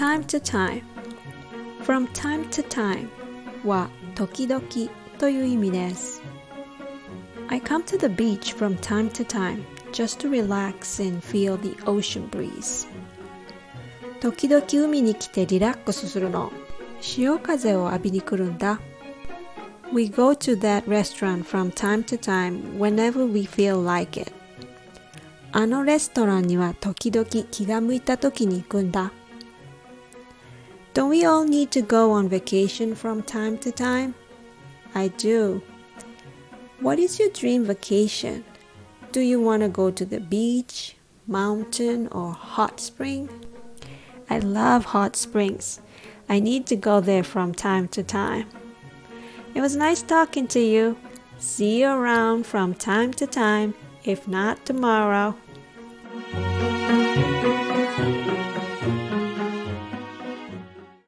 to time from time to time は時々という意味です I come to the beach from time to time just to relax and feel the ocean breeze 時々海に来てリラックスするの潮風を浴びに来るんだ We go to that restaurant from time to time whenever we feel like it あのレストランには時々気が向いた時に行くんだ don't we all need to go on vacation from time to time? I do. What is your dream vacation? Do you want to go to the beach, mountain, or hot spring? I love hot springs. I need to go there from time to time. It was nice talking to you. See you around from time to time, if not tomorrow.